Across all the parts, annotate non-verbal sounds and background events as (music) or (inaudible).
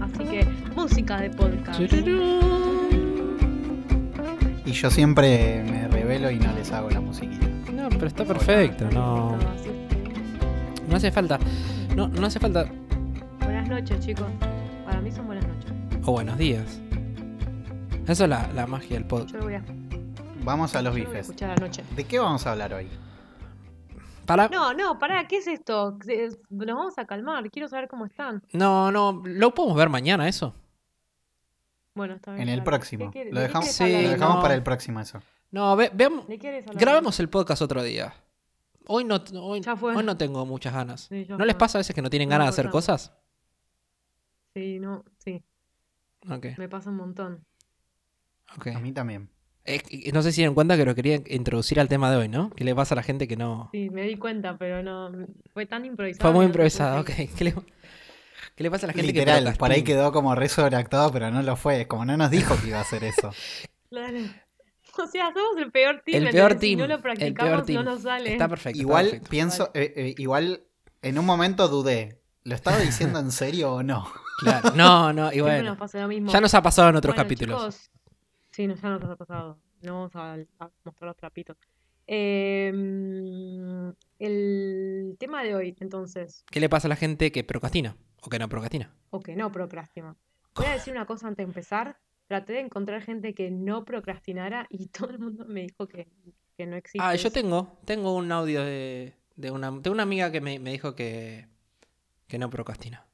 así que música de podcast. Y yo siempre me revelo y no les hago la musiquita. No, pero está perfecto, no, no hace falta. No, no hace falta. Buenas noches, chicos. Para mí son buenas noches. O buenos días. Eso es la, la magia del podcast. Yo lo voy a, Vamos a los yo lo voy a bifes. escuchar anoche. ¿De qué vamos a hablar hoy? Para. No, no, pará, ¿qué es esto? Se- Nos vamos a calmar, quiero saber cómo están. No, no, lo podemos ver mañana, eso. Bueno, está bien. En el próximo. ¿De qué- Lo dejamos, Sí, lo dejamos no. para el próximo eso. No, ve, veamos- grabemos el podcast otro día. Hoy no, hoy, no tengo muchas ganas. Sí, ¿No les pasa a veces que no tienen No, ganas de hacer cosas? Sí, no, sí, Ok, me pasa un montón. ok. A mí también. No sé si dieron cuenta que lo quería introducir al tema de hoy, ¿no? ¿Qué le pasa a la gente que no...? Sí, me di cuenta, pero no, fue tan improvisado. Fue muy no improvisada, ok. (laughs) ¿Qué le, qué le pasa a la gente que Literal, por ahí quedó como re sobreactuado, pero no lo fue. Como no nos dijo que iba a hacer eso. (laughs) Claro. O sea, somos el peor team. El peor team. Si no lo el practicamos, peor team. no nos sale. Está perfecto. está igual perfecto. pienso, eh, eh, igual en un momento dudé. ¿Lo estaba diciendo en serio o no? Claro. No, no, y bueno. nos pasa lo mismo. Ya nos ha pasado en otros Bueno, capítulos. chicos, sí, no, ya nos ha pasado. No vamos a, a mostrar los trapitos. Eh, el tema de hoy, entonces, ¿Qué le pasa a la gente que procrastina? O que no procrastina. o que no procrastina. Voy a decir una cosa antes de empezar. Traté de encontrar gente que no procrastinara y (laughs) todo el mundo me dijo que, que no existe. Ah, yo tengo, tengo un audio de, de una, de una amiga que me, me dijo que, que no procrastina.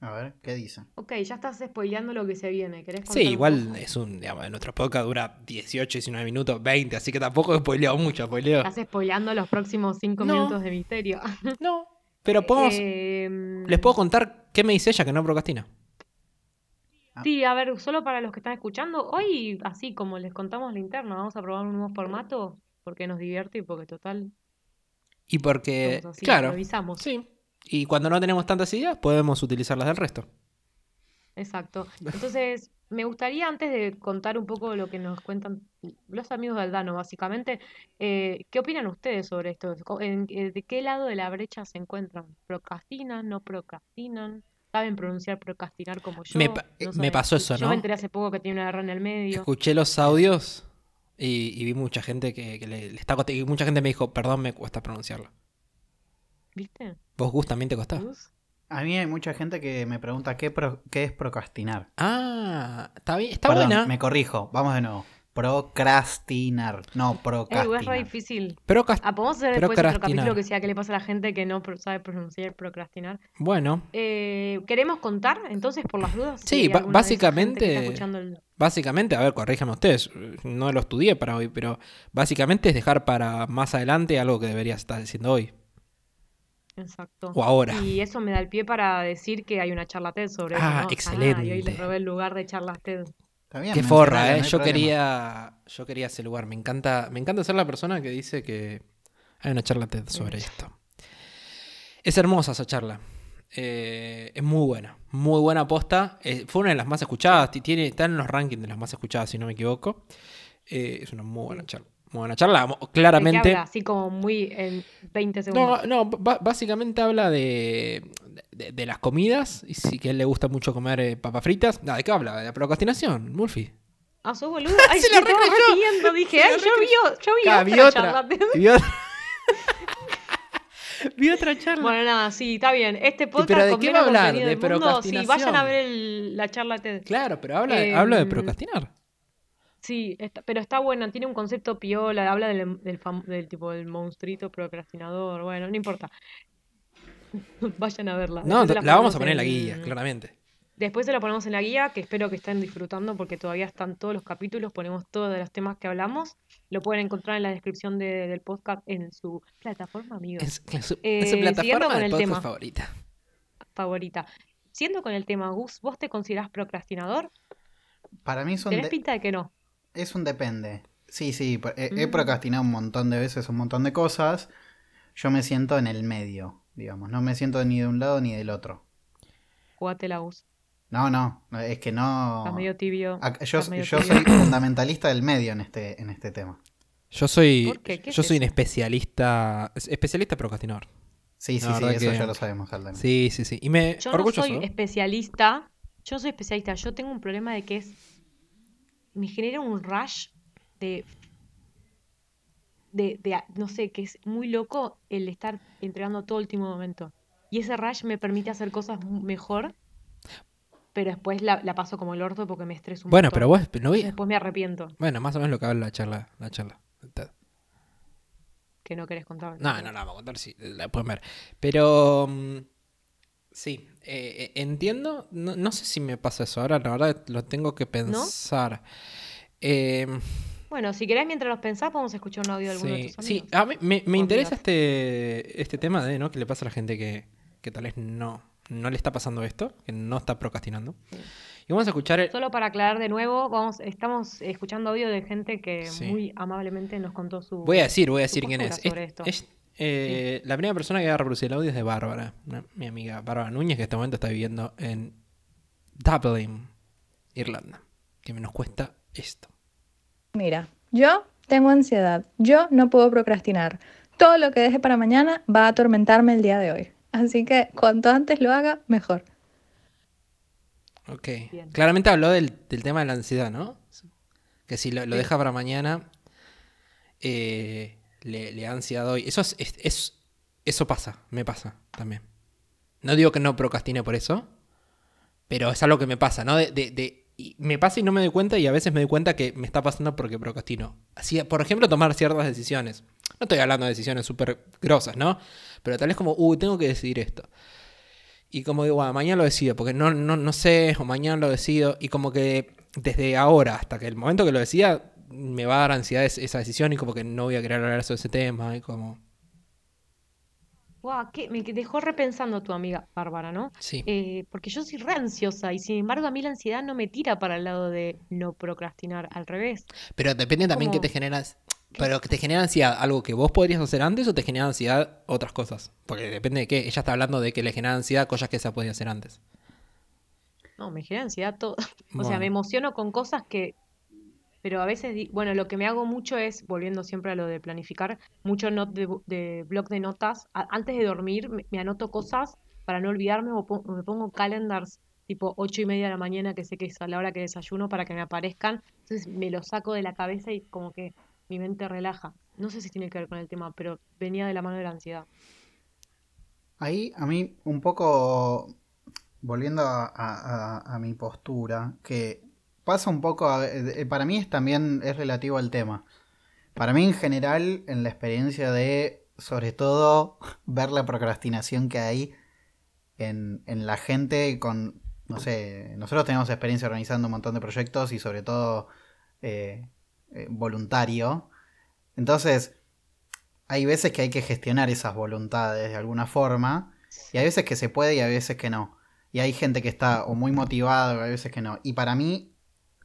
A ver, ¿qué dice? Ok, ya estás spoileando lo que se viene. ¿Querés Sí, contar un igual es un, digamos, en nuestro podcast dura 18, 19 minutos, 20, así que tampoco he spoileado mucho, spoileo. Estás spoileando los próximos cinco No. minutos de misterio. (laughs) No, pero podemos, Em, les puedo contar qué me dice ella que no procrastina. Sí, a ver, solo para los que están escuchando, hoy, así como les contamos la interna, vamos a probar un nuevo formato porque nos divierte y porque total, Y porque, así, claro, improvisamos. sí. Y cuando no tenemos tantas ideas, podemos utilizarlas del resto. Exacto. Entonces, me gustaría antes de contar un poco lo que nos cuentan los amigos de Aldano, básicamente, eh, ¿qué opinan ustedes sobre esto? En- eh, ¿De qué lado de la brecha se encuentran? ¿Procrastinan? ¿No procrastinan? ¿Saben pronunciar procrastinar como yo? Me pa- eh, ¿No me saben? pasó eso, Yo ¿no? me enteré hace poco que tiene una R en el medio. Escuché los audios y, y vi mucha gente que, que le, le está y mucha gente me dijo, perdón, me cuesta pronunciarlo. ¿Viste? ¿Vos Gus también te costó? Gus? A mí hay mucha gente que me pregunta qué, pro- qué es procrastinar. Ah, está bien, está Perdón, buena. me corrijo. Vamos de nuevo. Procrastinar. No, Eh, es re procrastinar. difícil. Procrast- Ah, podemos hacer después otro Procrastinar. capítulo que sea qué le pasa a la gente que no sabe pronunciar procrastinar. Bueno, Eh, ¿queremos contar entonces por las dudas? Sí, básicamente- está escuchando el- básicamente, a ver, corríjanme ustedes, no lo estudié para hoy, pero básicamente es dejar para más adelante algo que deberías estar diciendo hoy Exacto. o ahora. Y eso me da el pie para decir que hay una charla TED sobre eso, Ah, ¿no? y hoy excelente. les robé el lugar de charlas TED. Bien, Qué forra, eh. Yo problema. quería, yo quería ese lugar. Me encanta, me encanta ser la persona que dice que hay una charla TED sobre esto. Es hermosa esa charla. Eh, es muy buena, muy buena posta. Eh, fue una de las más escuchadas. Tiene, está en los rankings de las más escuchadas, si no me equivoco. Eh, es una muy buena charla. Muy buena charla. Mo- ¿De qué Claramente. habla? Así como muy en 20 segundos. No, no, básicamente habla de, de, de las comidas. Y sí que a él le gusta mucho comer eh, papas fritas. No, ¿De qué habla? De la procrastinación, Murphy. Ah, sos boludo. (laughs) Ay, Se sí, la estaba riendo. Dije, ay, la yo vi, yo vi Ah, otra, vi otra. charla. Vi otra, vi otra charla. Bueno, nada, sí, está bien. Este podcast pero ¿de qué va a hablar? ¿De mundo, sí, vayan procrastinación? a ver el- la charla TED. Claro, pero habla, Em, habla de procrastinar. Sí, está- pero está buena, tiene un concepto piola, habla del, del, fam- del tipo del monstruito procrastinador, bueno, no importa. (laughs) Vayan a verla. No, Después la vamos a poner en la guía, en- claramente. Después se la ponemos en la guía, que espero que estén disfrutando porque todavía están todos los capítulos, ponemos todos los temas que hablamos. Lo pueden encontrar en la descripción de- del podcast en su plataforma, amigos, Es, es su, Eh, su siguiendo plataforma con de el podcast tema. favorita. favorita. Siendo con el tema, Gus, ¿vos te considerás procrastinador? Para mí es un, Tenés de- pinta de que no. Es un depende. Sí, sí, he, he Mm. procrastinado un montón de veces un montón de cosas. Yo me siento en el medio, digamos. No me siento ni de un lado ni del otro. Jugate la Gus. No, no, es que no... Estás medio tibio. Yo, estás medio yo tibio. soy fundamentalista del medio en este, en este tema. Yo soy, ¿Por qué? ¿Qué yo es soy un especialista, es- especialista procrastinador. Sí, sí, sí, eso que- ya lo sabemos, Aldana. Sí, sí, sí. Y me Yo no soy especialista, Yo soy especialista, yo tengo un problema de que es, me genera un rush de, de, de no sé, que es muy loco el estar entregando todo el último momento. Y ese rush me permite hacer cosas mejor, pero después la, la paso como el orto porque me estreso un Bueno, pero vos no vi- Después me arrepiento Bueno, más o menos lo que habla la charla. La charla. que no querés contarme. No, no, no, vamos a contar, sí, la pueden ver. Pero mm, sí, eh, entiendo, no, no sé si me pasa eso, ahora la verdad lo tengo que pensar. Eh, Bueno, si querés, mientras los pensás, podemos escuchar un audio de alguno de sí, tus sí, amigos. a mí me, me interesa este, este tema de, ¿no? Que le pasa a la gente que, que tal vez no, no le está pasando esto, que no está procrastinando. Sí. Y vamos a escuchar... el- Solo para aclarar de nuevo, vamos, estamos escuchando audio de gente que Sí. muy amablemente nos contó su. Voy a decir, voy a decir quién es. Es- eh, La primera persona que va a reproducir el audio es de Bárbara, mi amiga Bárbara Núñez, que en este momento está viviendo en Dublin, Irlanda. Que me nos cuesta esto. Mira, yo tengo ansiedad, yo no puedo procrastinar. Todo lo que deje para mañana va a atormentarme el día de hoy. Así que cuanto antes lo haga, mejor. Ok. Bien. Claramente habló del, del tema de la ansiedad, ¿no? Que si lo, lo Sí. deja para mañana, eh, le, le da ansiedad hoy. Eso, es, es- es- eso pasa, me pasa también. No digo que no procrastine por eso, pero es algo que me pasa, ¿no? Me pasa y no me doy cuenta y a veces me doy cuenta que me está pasando porque procrastino. Así, por ejemplo, tomar ciertas decisiones. No estoy hablando de decisiones súper grosas, ¿no? Pero tal vez como, uy, tengo que decidir esto. Y como digo, "Ah, mañana lo decido, porque no, no, no sé, o mañana lo decido. Y como que desde ahora hasta que el momento que lo decida, me va a dar ansiedad es- esa decisión y como que no voy a querer hablar sobre ese tema. Y como, Guau, ¿qué? Me dejó repensando tu amiga Bárbara, ¿no? sí. Eh, porque yo soy re ansiosa y sin embargo a mí la ansiedad no me tira para el lado de no procrastinar, al revés. Pero depende también qué como- te genera. Pero que te genera ansiedad, algo que vos podrías hacer antes o te genera ansiedad otras cosas. Porque depende de qué. Ella está hablando de que le genera ansiedad cosas que ella podía hacer antes. No, me genera ansiedad todo. (laughs) O sea, me emociono con cosas que... Pero a veces, bueno, lo que me hago mucho es, volviendo siempre a lo de planificar, mucho de, de blog de notas. Antes de dormir me, anoto cosas para no olvidarme o, me pongo calendars tipo ocho y media de la mañana, que sé que es a la hora que desayuno, para que me aparezcan. Entonces me lo saco de la cabeza y como que mi mente relaja. No sé si tiene que ver con el tema, pero venía de la mano de la ansiedad. Ahí a mí un poco, volviendo a mi postura, que pasa un poco, a- eh, para mí es también es relativo al tema. Para mí en general, en la experiencia de, sobre todo, (laughs) ver la procrastinación que hay en, en la gente con, no sé, nosotros tenemos experiencia organizando un montón de proyectos y sobre todo eh, eh, voluntario. Entonces, hay veces que hay que gestionar esas voluntades de alguna forma. Y hay veces que se puede y hay veces que no. Y hay gente que está o muy motivada o hay veces que no. Y para mí,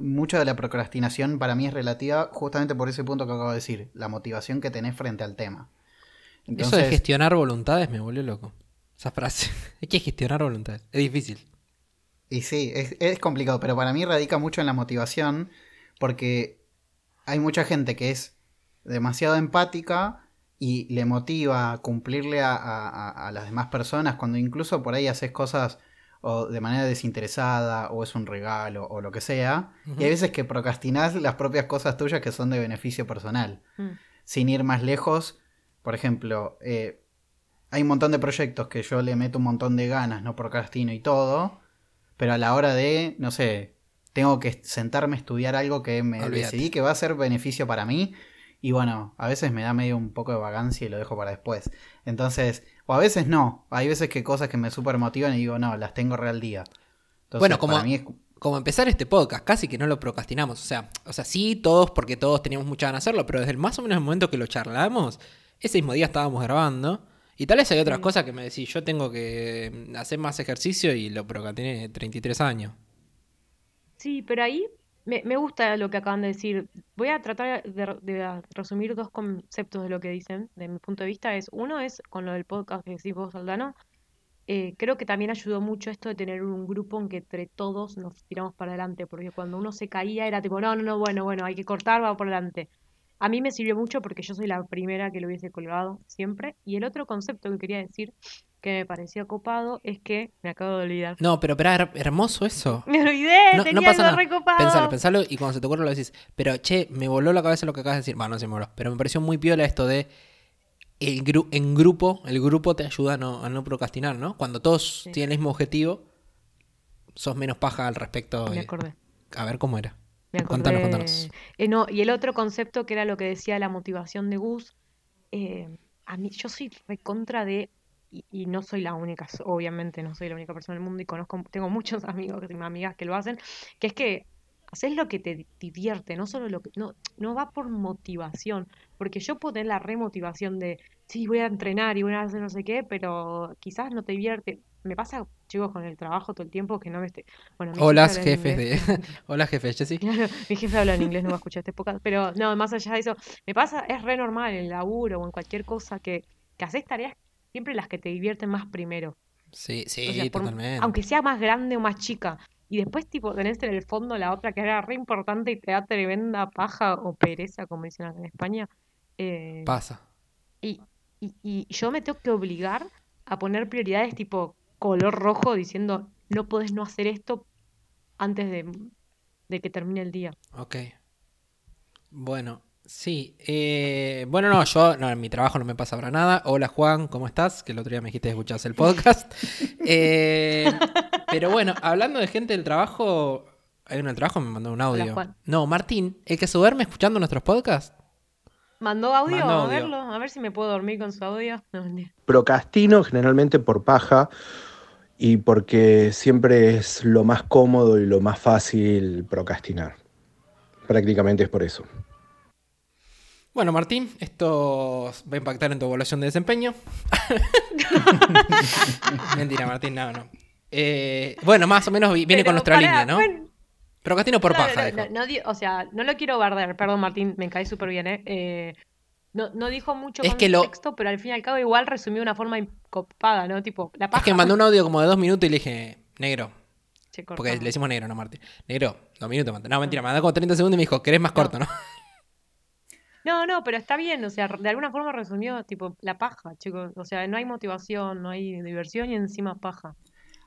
mucha de la procrastinación para mí es relativa justamente por ese punto que acabo de decir. La motivación que tenés frente al tema. Eso de gestionar voluntades me volvió loco. Esa frase. (laughs) Hay que gestionar voluntades. Es difícil. Y sí, es, es complicado, pero para mí radica mucho en la motivación, porque hay mucha gente que es demasiado empática y le motiva a cumplirle a- a las demás personas cuando incluso por ahí haces cosas o de manera desinteresada o es un regalo o lo que sea. Y hay veces que procrastinás las propias cosas tuyas que son de beneficio personal. Mm. Sin ir más lejos, por ejemplo, eh, hay un montón de proyectos que yo le meto un montón de ganas, no procrastino y todo, pero a la hora de, no sé, tengo que sentarme a estudiar algo que me Olvídate. decidí que va a ser beneficio para mí. Y bueno, a veces me da medio un poco de vagancia y lo dejo para después. Entonces, o a veces no. Hay veces que cosas que me super motivan y digo, no, las tengo real día. Entonces, Bueno, como- para mí es- Como empezar este podcast, casi que no lo procrastinamos. O sea, o sea, sí, todos, porque todos teníamos mucha ganas de hacerlo, pero desde el más o menos el momento que lo charlamos, ese mismo día estábamos grabando. Y tal vez hay otras Sí. cosas que me decís, yo tengo que mm, hacer más ejercicio y lo procrastiné 33 años. Sí, pero ahí me, me gusta lo que acaban de decir. Voy a tratar de, de resumir dos conceptos de lo que dicen, de mi punto de vista. Es, uno es con lo del podcast que decís vos, Aldano. eh, creo que también ayudó mucho esto de tener un grupo en que entre todos nos tiramos para adelante, porque cuando uno se caía era tipo, no, no, no, bueno, bueno, hay que cortar, va por adelante. A mí me sirvió mucho porque yo soy la primera que lo hubiese colgado siempre. Y el otro concepto que quería decir que me pareció copado es que me acabo de olvidar. No, pero, pero her- hermoso eso. (laughs) Me olvidé, No, tenía no pasa algo nada. Pensalo, pensalo y cuando se te ocurra lo decís. Pero, che, me voló la cabeza lo que acabas de decir. Bueno, no se me voló. Pero me pareció muy piola esto de. El gru- en grupo, el grupo te ayuda a no, a no procrastinar, ¿no? Cuando todos Sí. tienen el mismo objetivo, sos menos paja al respecto. Me acordé. A ver cómo era. Me acordé. Contanos, contanos. Eh, no, y el otro concepto que era lo que decía la motivación de Gus, eh, a mí, yo soy recontra de, y, y no soy la única, obviamente no soy la única persona del mundo y conozco, tengo muchos (laughs) amigos y amigas que lo hacen, que es que haces lo que te di- divierte, no solo lo que, no, no va por motivación, porque yo puedo tener la remotivación de, sí, voy a entrenar y voy a hacer no sé qué, pero quizás no te divierte. Me pasa, chicos, con el trabajo todo el tiempo que no me esté. Bueno, Hola, jefes de. (laughs) Hola, jefes, Jessy. (laughs) Claro, mi jefe habla en inglés, no va a escuchar este podcast, pero no, más allá de eso, me pasa, es re normal en el laburo o en cualquier cosa que, que haces tareas siempre las que te divierten más primero. Sí, sí, O sea, por- totalmente. aunque sea más grande o más chica. Y después, tipo, tenés en el fondo la otra que era re importante y te da tremenda paja o pereza, como dicen en España. Eh, Pasa. y, y, y yo me tengo que obligar a poner prioridades tipo color rojo diciendo, no podés no hacer esto antes de, de que termine el día. Ok. Bueno, sí. eh, bueno, no, yo no, en mi trabajo no me pasa para nada. Hola Juan, ¿cómo estás? Que el otro día me dijiste que escuchabas el podcast. (laughs) Eh, pero bueno, hablando de gente del trabajo, hay uno del trabajo me mandó un audio. Juan. No, Martín, el que se duerme escuchando nuestros podcasts. ¿Mandó audio? Mandó A audio. verlo, a ver si me puedo dormir con su audio. No. Procrastino generalmente por paja y porque siempre es lo más cómodo y lo más fácil procrastinar. Prácticamente es por eso. Bueno, Martín, esto va a impactar en tu evaluación de desempeño. (laughs) Mentira, Martín, no, no. Eh, bueno, más o menos vi- viene con nuestra línea, ¿no? bueno, Procrastino por claro, paja, no, o sea, no lo quiero barder, perdón Martín, me caí súper bien, ¿eh? Eh, no, no dijo mucho Es que lo- contexto, pero al fin y al cabo igual resumió de una forma copada, ¿no? Tipo, la Es paja. que mandó un audio como de dos minutos y le dije, negro, Che, porque le decimos negro, no Martín. Negro, dos minutos. No, mentira, mandó como 30 segundos y me dijo, ¿querés más corto, no? (laughs) No, no, pero está bien, o sea, de alguna forma resumió, tipo, la paja, chicos. O sea, no hay motivación, no hay diversión y encima paja.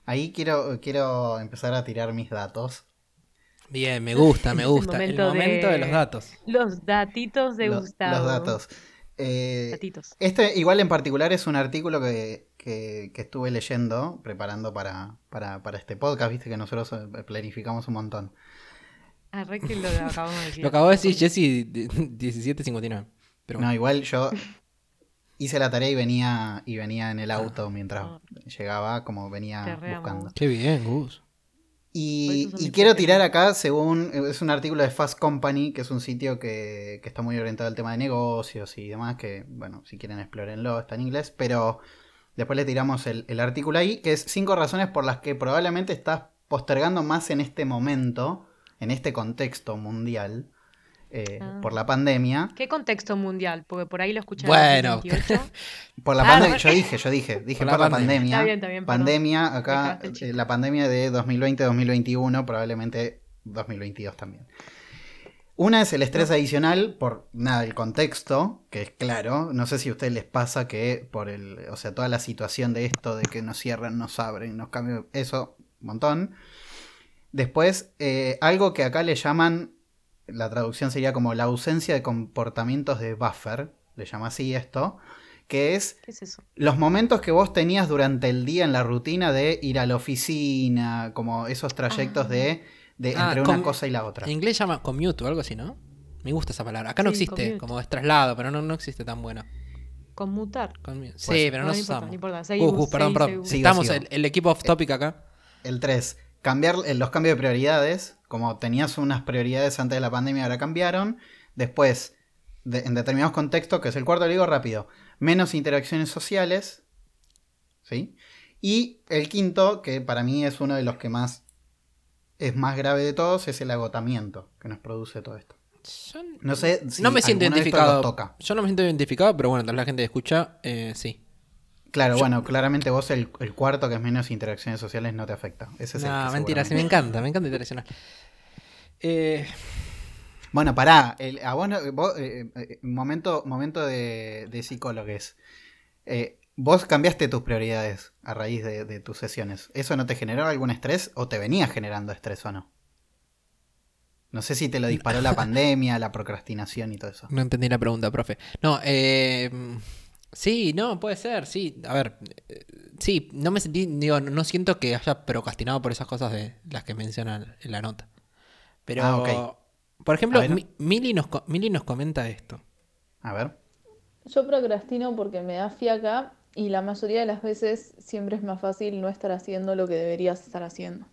Ahí quiero, quiero empezar a tirar mis datos. Bien, me gusta, me (laughs) gusta. El momento momento de... de- los datos. Los datitos de Gustavo. Los datos. Eh, Datitos. Este, igual en particular, es un artículo que, que- que estuve leyendo, preparando para, para, para este podcast. Viste que nosotros eh, planificamos un montón. Arre que lo acabamos de (laughs) decir. Lo acabó de decir Jesse de- (laughs) 1759. Pero bueno. No, igual yo hice la tarea y venía, y venía en el auto mientras Ah. llegaba, como venía buscando. Qué bien, Gus. Y, y quiero tirar acá, según es un artículo de Fast Company, que es un sitio que, que está muy orientado al tema de negocios y demás, que bueno, si quieren explórenlo, está en inglés, pero después le tiramos el, el artículo ahí, que es cinco razones por las que probablemente estás postergando más en este momento, en este contexto mundial, eh, Ah. por la pandemia. ¿Qué contexto mundial? Porque por ahí lo escuché Bueno. en 2028. (laughs) Por la Ah, pandemia, yo dije, yo dije, dije Por por, la pandemia. pandemia. Está bien, está bien, perdón. Pandemia, acá, eh, la pandemia de 2020-2021, probablemente 2022 también. Una es el estrés adicional por nada, el contexto, que es claro. No sé si a ustedes les pasa que por el, o sea, toda la situación de esto, de que nos cierran, nos abren, nos cambian, eso, un montón. Después, eh, algo que acá le llaman, la traducción sería como la ausencia de comportamientos de buffer, le llama así esto, que es ¿Qué es eso? los momentos que vos tenías durante el día en la rutina de ir a la oficina, como esos trayectos Ah. de, de Ah, entre una cosa y la otra. En inglés se llama commute o algo así, ¿no? Me gusta esa palabra. Acá no existe, commute. como es traslado, pero no, no existe tan bueno. Conmutar. Commute. Sí, Pues- pero no, No, se importa, usamos. no importa. Gus, Seguimos, perdón, perdón. Sigo, Estamos sigo. el, el equipo off topic acá. El 3, cambiar eh, los cambios de prioridades, como tenías unas prioridades antes de la pandemia, ahora cambiaron. Después, de- en determinados contextos, que es el cuarto, lo digo rápido, menos interacciones sociales. ¿Sí? Y el quinto, que para mí es uno de los que más es más grave de todos, es el agotamiento que nos produce todo esto. Yo No sé si no me siento identificado. toca. Yo no me siento identificado, pero bueno, toda la gente que escucha, eh, sí. Claro, bueno, claramente vos el, el cuarto que es menos interacciones sociales no te afecta. Ese es el No, que mentira, sí me encanta, me encanta interaccionar. Eh, Bueno, pará, el- a vos, vos, eh, eh, momento, momento de, de psicólogos. Eh, vos cambiaste tus prioridades a raíz de, de tus sesiones. ¿Eso no te generó algún estrés o te venía generando estrés o no? No sé si te lo disparó la (laughs) pandemia, la procrastinación y todo eso. No entendí la pregunta, profe. No, eh, sí, no, puede ser, sí. A ver, eh, sí, no me sentí, digo, no siento que haya procrastinado por esas cosas de las que mencionan en la nota. Pero, Ah, ok. por ejemplo. Mi- Mili nos, Mili nos comenta esto. A ver. Yo procrastino porque me da fiaca y la mayoría de las veces siempre es más fácil no estar haciendo lo que deberías estar haciendo.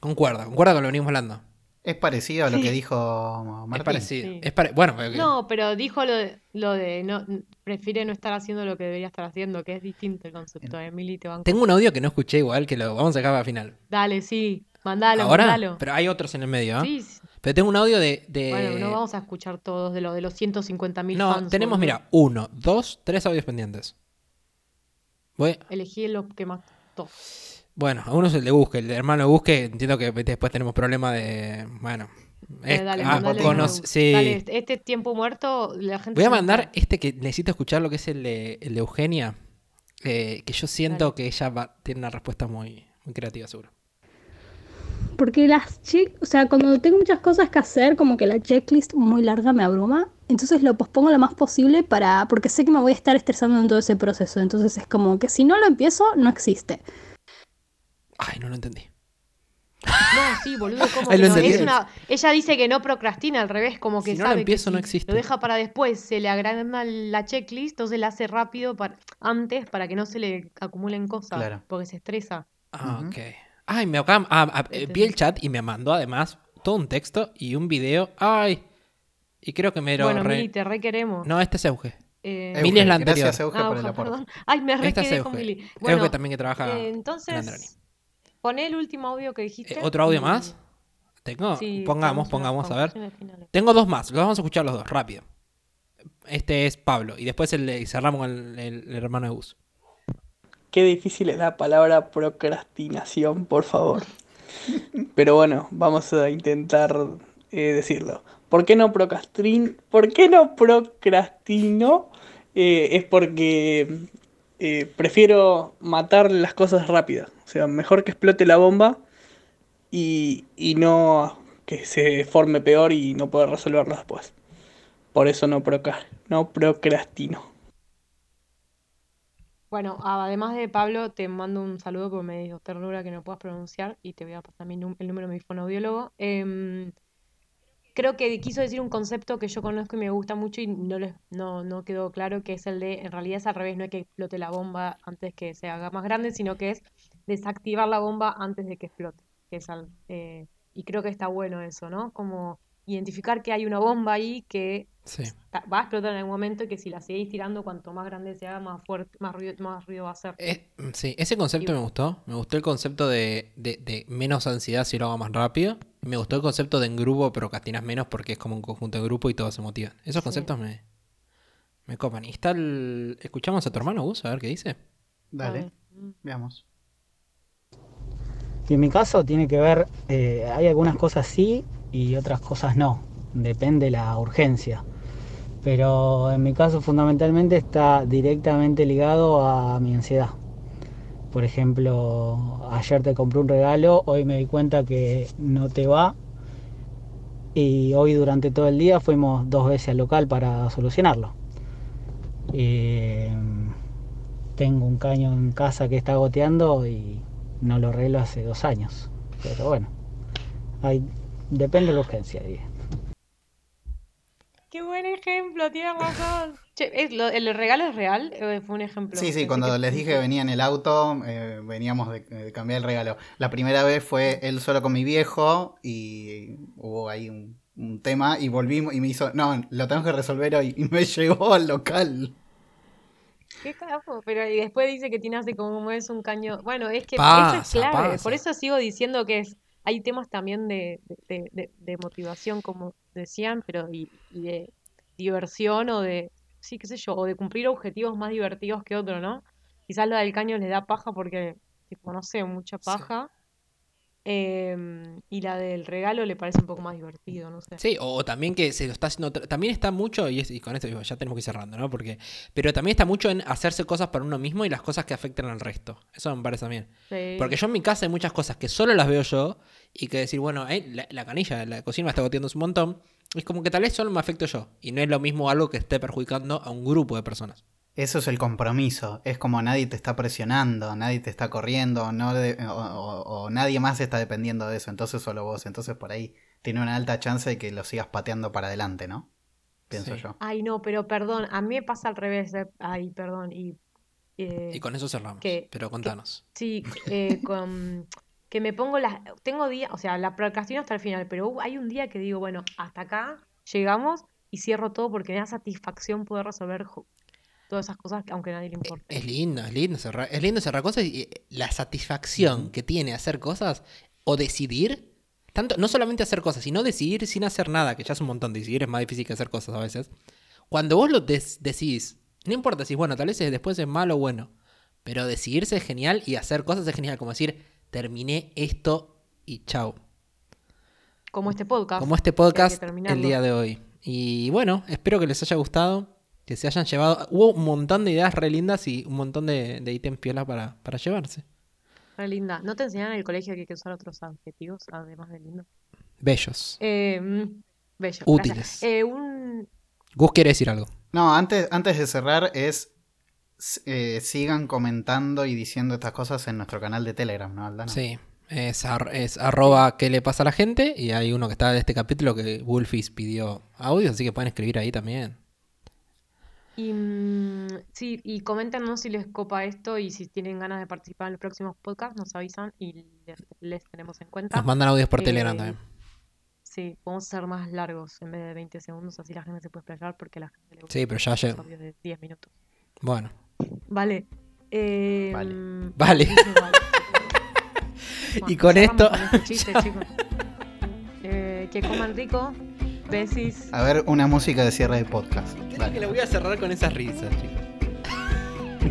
Concuerda, concuerda con lo que venimos hablando. Es parecido a lo Sí. que dijo Martín. Es parecido. Sí. Es pare- bueno, No, pero dijo lo de, lo de no, prefiere no estar haciendo lo que debería estar haciendo, que es distinto el concepto de Emily te banco. tengo un audio que no escuché igual, que lo vamos a dejar para el final. Dale, sí, mandalo, Ahora, mandalo. pero hay otros en el medio, ¿ah? Sí, sí. Pero tengo un audio de... de- Bueno, no vamos a escuchar todos de, lo, de los 150.000 No, fans. tenemos, boludo. mira, uno, dos, tres audios pendientes. Voy, Elegí lo que más. Bueno, a uno es el de Busque, el de hermano de Busque, entiendo que después tenemos problema de. Bueno. Eh, es- dale, ah, uno. sí. Dale, este- este tiempo muerto, la gente Voy a mandar este que necesito escuchar lo que es el de, el de Eugenia. eh, que yo siento Dale. que ella va- tiene una respuesta muy, muy creativa, seguro. Porque las check, o sea, cuando tengo muchas cosas que hacer, como que la checklist muy larga me abruma, entonces lo pospongo lo más posible para, porque sé que me voy a estar estresando en todo ese proceso. Entonces es como que si no lo empiezo, no existe. Ay, no lo entendí. No, sí, boludo, ¿cómo Ahí que lo no? entendí. Es una... Ella dice que no procrastina, al revés, como que Si no lo sabe que empiezo, no si existe. Lo deja para después, se le agranda la checklist, entonces la hace rápido para... antes para que no se le acumulen cosas, Claro. porque se estresa. Ah, Ujú. ok. Ay, me acaba, ah, ah, eh, vi el chat y me mandó además todo un texto y un video. Ay. Y creo que me lo. bueno, re- Mili, te requeremos. No, este es Euge. Eh, Euge, Mili es la anterior. Gracias, Euge, ah, por el oja, aporte. Ay, me re Esta es quedé con. Mili. Bueno, Euge también que trabaja. eh, en Androni. Poné el último audio que dijiste. Eh, ¿Otro audio y- más? Tengo. Sí, pongamos, pongamos, a ver. Tengo dos más, los vamos a escuchar los dos, rápido. Este es Pablo, y después el, cerramos con el, el hermano de Gus. Qué difícil es la palabra procrastinación, por favor. Pero bueno, vamos a intentar eh, decirlo. ¿Por qué no procrastin ¿Por qué no procrastino? Eh, es porque eh, prefiero matar las cosas rápidas. Sea, mejor que explote la bomba y, y no que se forme peor y no poder resolverlo después. Por eso no, no procrastino. Bueno, además de Pablo, te mando un saludo porque me dio ternura que no puedas pronunciar y te voy a pasar mi el número de mi fonoaudiólogo. Em, creo que quiso decir un concepto que yo conozco y me gusta mucho y no, les- no, no quedó claro, que es el de, en realidad es al revés, no es que explote la bomba antes que se haga más grande, sino que es desactivar la bomba antes de que explote. Que es al- eh, y creo que está bueno eso, ¿no? Como identificar que hay una bomba ahí que Sí. va a explotar en algún momento y que si la seguís tirando, cuanto más grande se haga, más fuerte, más ruido, más ruido va a hacer. Eh, sí, ese concepto Y- me gustó. Me gustó el concepto de, de- de menos ansiedad si lo hago más rápido. Me gustó el concepto de en grupo procrastinas menos porque es como un conjunto de grupo y todos se motivan. Esos Sí. conceptos me, me copan. Y está el... ¿Escuchamos a tu hermano Gus? A ver qué dice. Dale, veamos. Y en mi caso tiene que ver, eh, hay algunas cosas sí y otras cosas no, depende la urgencia. Pero en mi caso fundamentalmente está directamente ligado a mi ansiedad. Por ejemplo, ayer te compré un regalo, hoy me di cuenta que no te va y hoy durante todo el día fuimos dos veces al local para solucionarlo. Eh, tengo un caño en casa que está goteando y no lo arreglo hace dos años. Pero bueno, hay, depende de la urgencia. diría. Qué buen ejemplo, tienes razón. Che, ¿es lo- ¿el regalo es real? ¿O fue un ejemplo? Sí, sí, cuando que- les dije que venía en el auto, eh, veníamos de, de cambiar el regalo. La primera vez fue él solo con mi viejo y hubo ahí un, un tema y volvimos y me hizo, no, lo tengo que resolver hoy y me (laughs) llevó al local. Qué capo, pero y después dice que tiene así como es un caño. Bueno, es que eso es clave. Por eso sigo diciendo que es, hay temas también de, de, de- de motivación, como decían, pero y, y de diversión o de, sí, qué sé yo, o de cumplir objetivos más divertidos que otro, ¿no? Quizás lo del caño les da paja porque, tipo, no sé, mucha Sí. Em, y la del regalo le parece un poco más divertido, no sé. Sí, o, o también que se lo está haciendo. También está mucho, y, es- y con esto digo, ya tenemos que ir cerrando, ¿no? Porque, pero también está mucho en hacerse cosas para uno mismo y las cosas que afectan al resto. Eso me parece también. Sí. Porque yo en mi casa hay muchas cosas que solo las veo yo y que decir, bueno, eh, la, la canilla, la cocina me está goteando un montón. Es como que tal vez solo me afecto yo. Y no es lo mismo algo que esté perjudicando a un grupo de personas. Eso es el compromiso. Es como nadie te está presionando, nadie te está corriendo, no de- o, o- o nadie más está dependiendo de eso. Entonces solo vos. Entonces por ahí tiene una alta chance de que lo sigas pateando para adelante, ¿no? Pienso Sí. yo. Ay, no, pero perdón, a mí me pasa al revés. eh. Ay, perdón. Y, eh, Y con eso cerramos. que- Pero contanos. sí, eh, con que me pongo las... Tengo días, o sea, la procrastino hasta el final, pero hay un día que digo, bueno, hasta acá llegamos y cierro todo porque me da satisfacción poder resolver todas esas cosas que aunque a nadie le importe. Es lindo, es lindo cerrar, es lindo cerrar cosas y eh, la satisfacción que tiene hacer cosas o decidir, tanto, no solamente hacer cosas, sino decidir sin hacer nada, que ya es un montón, decidir es más difícil que hacer cosas a veces. Cuando vos lo des- decidís, no importa si, bueno, tal vez es- después es malo o bueno, pero decidirse es genial y hacer cosas es genial, como decir, terminé esto y chau. Como este podcast. Como este podcast el día de hoy. Y bueno, espero que les haya gustado, que se hayan llevado. Hubo un montón de ideas re lindas y un montón de, de ítems piolas para, para llevarse. Re linda. ¿No te enseñaron en el colegio que hay que usar otros adjetivos además de lindo? Bellos. Eh, mm, bello. Útiles. Eh, un... Gus quiere decir algo. No, antes, antes de cerrar es... eh, sigan comentando y diciendo estas cosas en nuestro canal de Telegram, ¿no, Aldana? Sí. Es, ar- es arroba qué le pasa a la gente. Y hay uno que está de este capítulo que Wolfis pidió audio, así que pueden escribir ahí también. Y mm, sí, y coméntenos si les copa esto y si tienen ganas de participar en los próximos podcasts, nos avisan y les, les tenemos en cuenta. Nos mandan audios por Eh, Telegram también. Sí, podemos ser más largos en vez de 20 segundos, así la gente se puede explayar porque a la gente le gusta Sí, pero ya los llegó. audios de 10 minutos. Bueno. Vale. Eh, Vale. mm, Vale. (laughs) (laughs) Y con esto. con este chiste, (laughs) chicos. Eh, que coman rico. Besis. A ver, una música de cierre de podcast. Dale. le voy a cerrar con esas risas, chicos.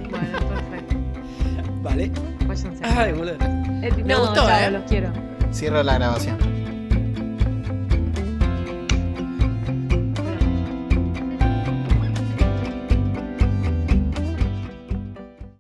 Bueno, perfecto. Vale. Váyanse. Ay, boludo. Eh, Me no, gustó, ¿eh? los quiero. Cierro la grabación.